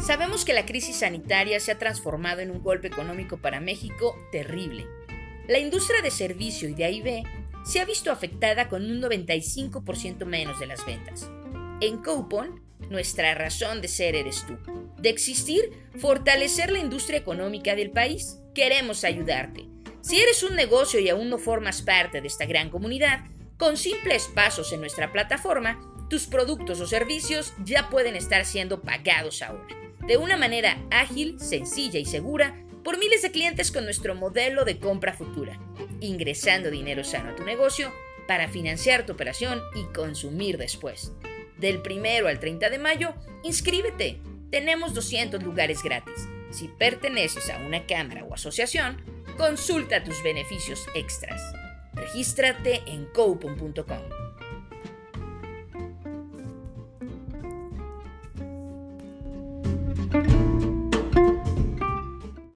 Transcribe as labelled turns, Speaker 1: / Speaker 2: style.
Speaker 1: Sabemos que la crisis sanitaria se ha transformado en un golpe económico para México terrible. La industria de servicio y de AIB se ha visto afectada con un 95% menos de las ventas. En Coupon, nuestra razón de ser eres tú. De existir, fortalecer la industria económica del país. Queremos ayudarte. Si eres un negocio y aún no formas parte de esta gran comunidad, con simples pasos en nuestra plataforma, tus productos o servicios ya pueden estar siendo pagados ahora, de una manera ágil, sencilla y segura por miles de clientes con nuestro modelo de compra futura, ingresando dinero sano a tu negocio para financiar tu operación y consumir después. Del primero al 30 de mayo, inscríbete. Tenemos 200 lugares gratis. Si perteneces a una cámara o asociación, consulta tus beneficios extras. Regístrate en coupon.com.